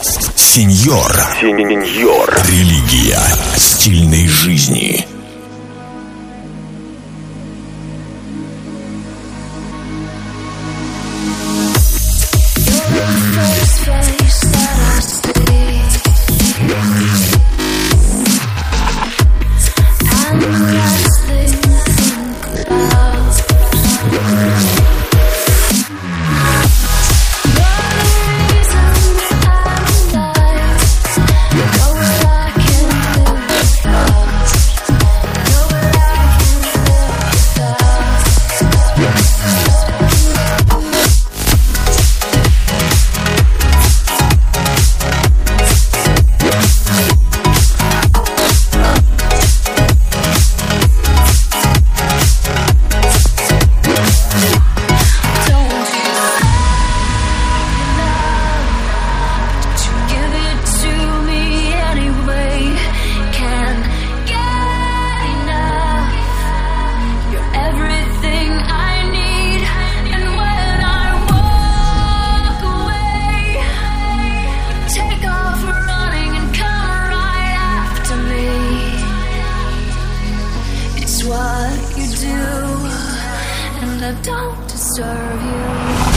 Сеньор. Сеньор. Религия стильной жизни. Yeah. don't disturb you.